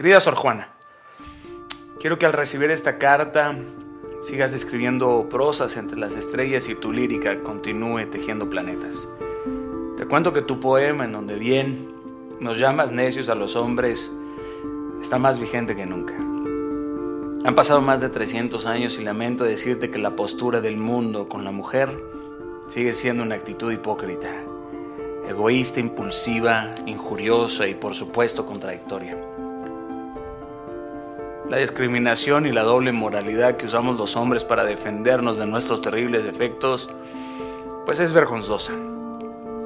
Querida Sor Juana, quiero que al recibir esta carta sigas escribiendo prosas entre las estrellas y tu lírica continúe tejiendo planetas. Te cuento que tu poema, en donde bien nos llamas necios a los hombres, está más vigente que nunca. Han pasado más de 300 años y lamento decirte que la postura del mundo con la mujer sigue siendo una actitud hipócrita, egoísta, impulsiva, injuriosa y por supuesto contradictoria. La discriminación y la doble moralidad que usamos los hombres para defendernos de nuestros terribles defectos, pues es vergonzosa.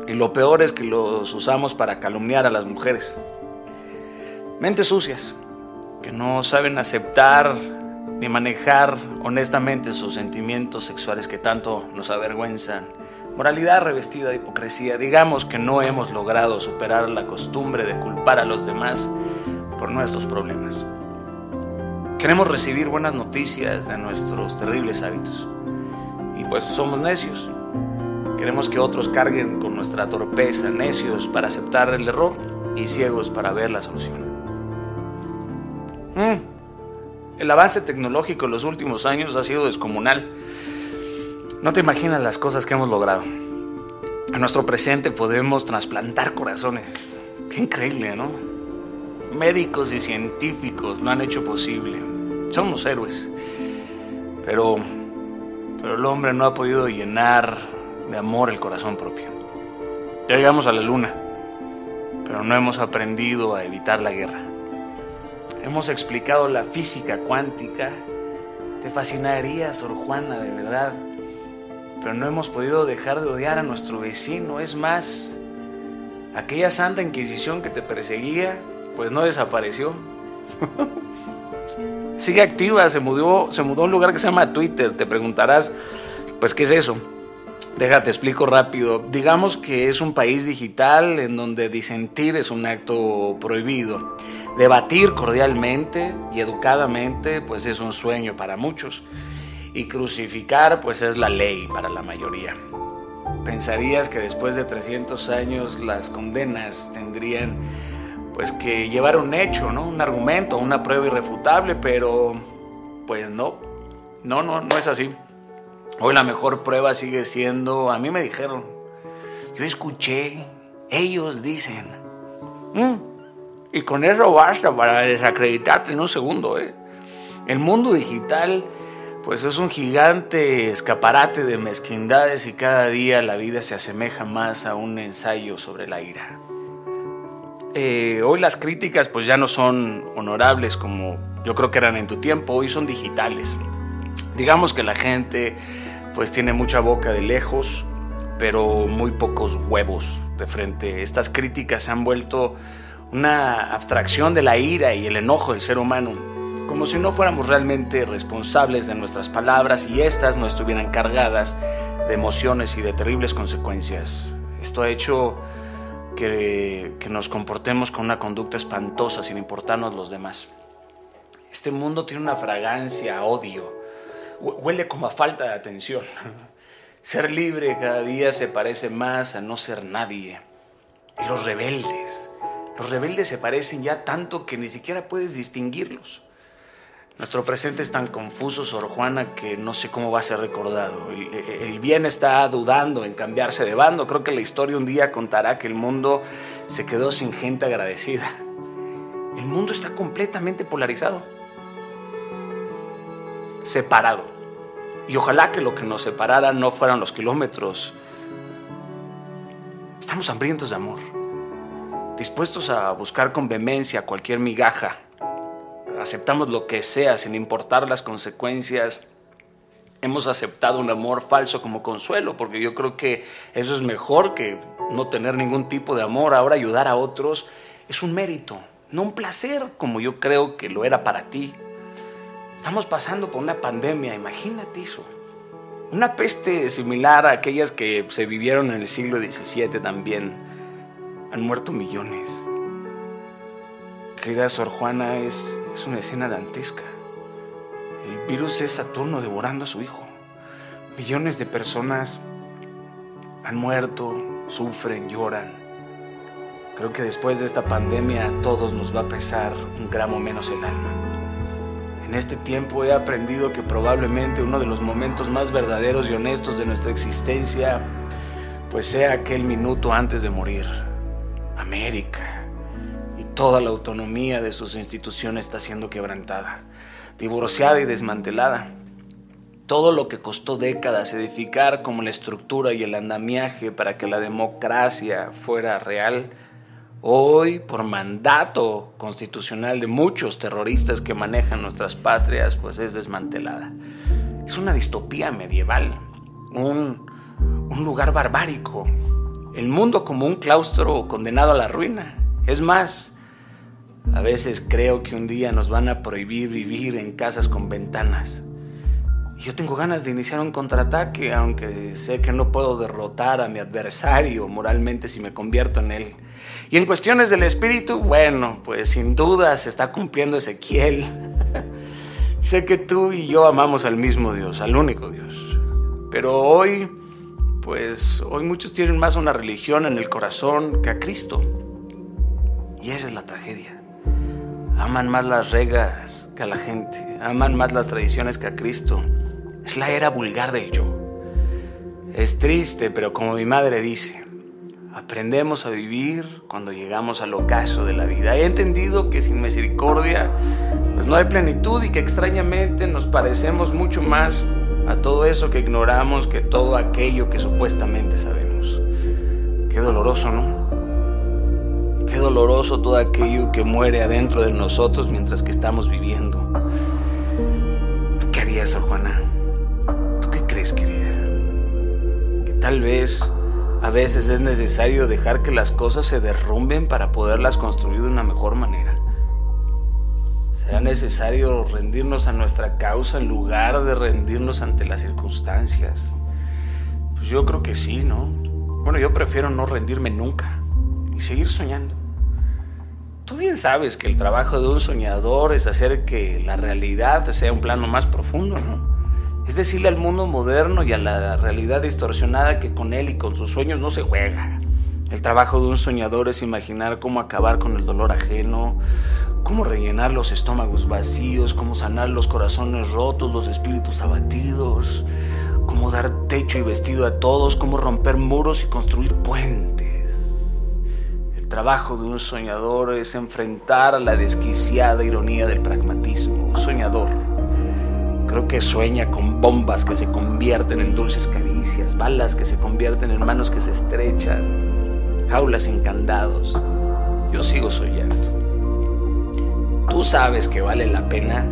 Y lo peor es que los usamos para calumniar a las mujeres. Mentes sucias, que no saben aceptar ni manejar honestamente sus sentimientos sexuales que tanto nos avergüenzan. Moralidad revestida de hipocresía. Digamos que no hemos logrado superar la costumbre de culpar a los demás por nuestros problemas. Queremos recibir buenas noticias de nuestros terribles hábitos. Y pues somos necios. Queremos que otros carguen con nuestra torpeza, necios para aceptar el error y ciegos para ver la solución. Mm. El avance tecnológico en los últimos años ha sido descomunal. No te imaginas las cosas que hemos logrado. En nuestro presente podemos trasplantar corazones. Qué increíble, ¿no? Médicos y científicos lo han hecho posible son los héroes. Pero, pero el hombre no ha podido llenar de amor el corazón propio. Ya llegamos a la luna, pero no hemos aprendido a evitar la guerra. Hemos explicado la física cuántica. Te fascinaría, Sor Juana, de verdad. Pero no hemos podido dejar de odiar a nuestro vecino. Es más, aquella santa inquisición que te perseguía, pues no desapareció. sigue activa, se mudó, se mudó a un lugar que se llama Twitter. Te preguntarás, pues, ¿qué es eso? Déjate, explico rápido. Digamos que es un país digital en donde disentir es un acto prohibido. Debatir cordialmente y educadamente, pues es un sueño para muchos. Y crucificar, pues es la ley para la mayoría. Pensarías que después de 300 años las condenas tendrían pues que llevar un hecho, ¿no? Un argumento, una prueba irrefutable, pero pues no, no, no, no es así. Hoy la mejor prueba sigue siendo, a mí me dijeron, yo escuché, ellos dicen, mm, y con eso basta para desacreditarte en un segundo, ¿eh? El mundo digital, pues es un gigante escaparate de mezquindades y cada día la vida se asemeja más a un ensayo sobre la ira. Eh, hoy las críticas pues ya no son honorables como yo creo que eran en tu tiempo, hoy son digitales. Digamos que la gente pues tiene mucha boca de lejos, pero muy pocos huevos de frente. Estas críticas se han vuelto una abstracción de la ira y el enojo del ser humano, como si no fuéramos realmente responsables de nuestras palabras y éstas no estuvieran cargadas de emociones y de terribles consecuencias. Esto ha hecho que, nos comportemos con una conducta espantosa sin importarnos los demás. Este mundo tiene una fragancia a odio, huele como a falta de atención. Ser libre cada día se parece más a no ser nadie. Y los rebeldes, los rebeldes se parecen ya tanto que ni siquiera puedes distinguirlos. Nuestro presente es tan confuso, Sor Juana, que no sé cómo va a ser recordado. El, bien está dudando en cambiarse de bando. Creo que la historia un día contará que el mundo se quedó sin gente agradecida. El mundo está completamente polarizado, separado. Y ojalá que lo que nos separara no fueran los kilómetros. Estamos hambrientos de amor, dispuestos a buscar con vehemencia cualquier migaja aceptamos lo que sea sin importar las consecuencias. Hemos aceptado un amor falso como consuelo, porque yo creo que eso es mejor que no tener ningún tipo de amor. Ahora ayudar a otros es un mérito, no un placer como yo creo que lo era para ti. Estamos pasando por una pandemia, imagínate eso. Una peste similar a aquellas que se vivieron en el siglo XVII también. Han muerto millones querida Sor Juana, es, es una escena dantesca. El virus es Saturno devorando a su hijo. Millones de personas han muerto, sufren, lloran. Creo que después de esta pandemia a todos nos va a pesar un gramo menos el alma. En este tiempo he aprendido que probablemente uno de los momentos más verdaderos y honestos de nuestra existencia pues sea aquel minuto antes de morir. América toda la autonomía de sus instituciones está siendo quebrantada, divorciada y desmantelada. Todo lo que costó décadas edificar como la estructura y el andamiaje para que la democracia fuera real, hoy por mandato constitucional de muchos terroristas que manejan nuestras patrias, pues es desmantelada. Es una distopía medieval, un un lugar barbárico, el mundo como un claustro condenado a la ruina. Es más, a veces creo que un día nos van a prohibir vivir en casas con ventanas. Yo tengo ganas de iniciar un contraataque, aunque sé que no puedo derrotar a mi adversario moralmente si me convierto en él. Y en cuestiones del espíritu, bueno, pues sin duda se está cumpliendo Ezequiel. sé que tú y yo amamos al mismo Dios, al único Dios. Pero hoy pues hoy muchos tienen más una religión en el corazón que a Cristo. Y esa es la tragedia. Aman más las reglas que a la gente, aman más las tradiciones que a Cristo. Es la era vulgar del yo. Es triste, pero como mi madre dice, aprendemos a vivir cuando llegamos al ocaso de la vida. He entendido que sin misericordia pues no hay plenitud y que extrañamente nos parecemos mucho más a todo eso que ignoramos, que todo aquello que supuestamente sabemos. Qué doloroso, ¿no? Doloroso todo aquello que muere adentro de nosotros mientras que estamos viviendo. qué harías, Sor Juana? ¿Tú qué crees, querida? Que tal vez a veces es necesario dejar que las cosas se derrumben para poderlas construir de una mejor manera. ¿Será necesario rendirnos a nuestra causa en lugar de rendirnos ante las circunstancias? Pues yo creo que sí, ¿no? Bueno, yo prefiero no rendirme nunca y seguir soñando. Tú bien sabes que el trabajo de un soñador es hacer que la realidad sea un plano más profundo, ¿no? Es decirle al mundo moderno y a la realidad distorsionada que con él y con sus sueños no se juega. El trabajo de un soñador es imaginar cómo acabar con el dolor ajeno, cómo rellenar los estómagos vacíos, cómo sanar los corazones rotos, los espíritus abatidos, cómo dar techo y vestido a todos, cómo romper muros y construir puentes. Trabajo de un soñador es enfrentar la desquiciada ironía del pragmatismo. Un soñador creo que sueña con bombas que se convierten en dulces caricias, balas que se convierten en manos que se estrechan, jaulas sin candados. Yo sigo soñando. Tú sabes que vale la pena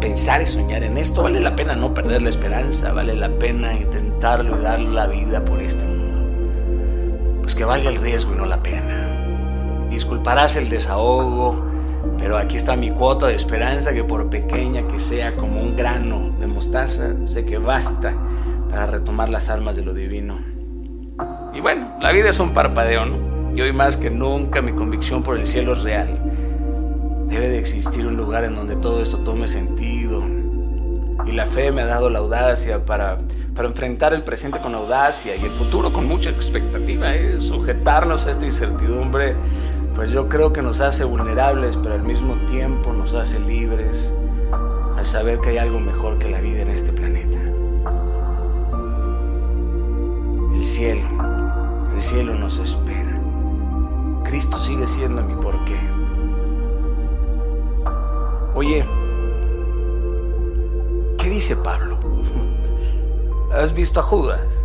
pensar y soñar en esto, vale la pena no perder la esperanza, vale la pena intentarlo y dar la vida por este mundo. Pues que valga el riesgo y no la pena. Disculparás el desahogo, pero aquí está mi cuota de esperanza que por pequeña que sea como un grano de mostaza, sé que basta para retomar las almas de lo divino. Y bueno, la vida es un parpadeo, ¿no? Y hoy más que nunca mi convicción por el cielo es real Debe de existir un lugar en donde todo esto tome sentido. Y la fe me ha dado la audacia para, para enfrentar el presente con audacia y el futuro con mucha expectativa. ¿eh? Sujetarnos a esta incertidumbre, pues yo creo que nos hace vulnerables, pero al mismo tiempo nos hace libres al saber que hay algo mejor que la vida en este planeta. El cielo, el cielo nos espera. Cristo sigue siendo mi porqué. Oye, ¿qué dice Pablo? ¿Has visto a Judas?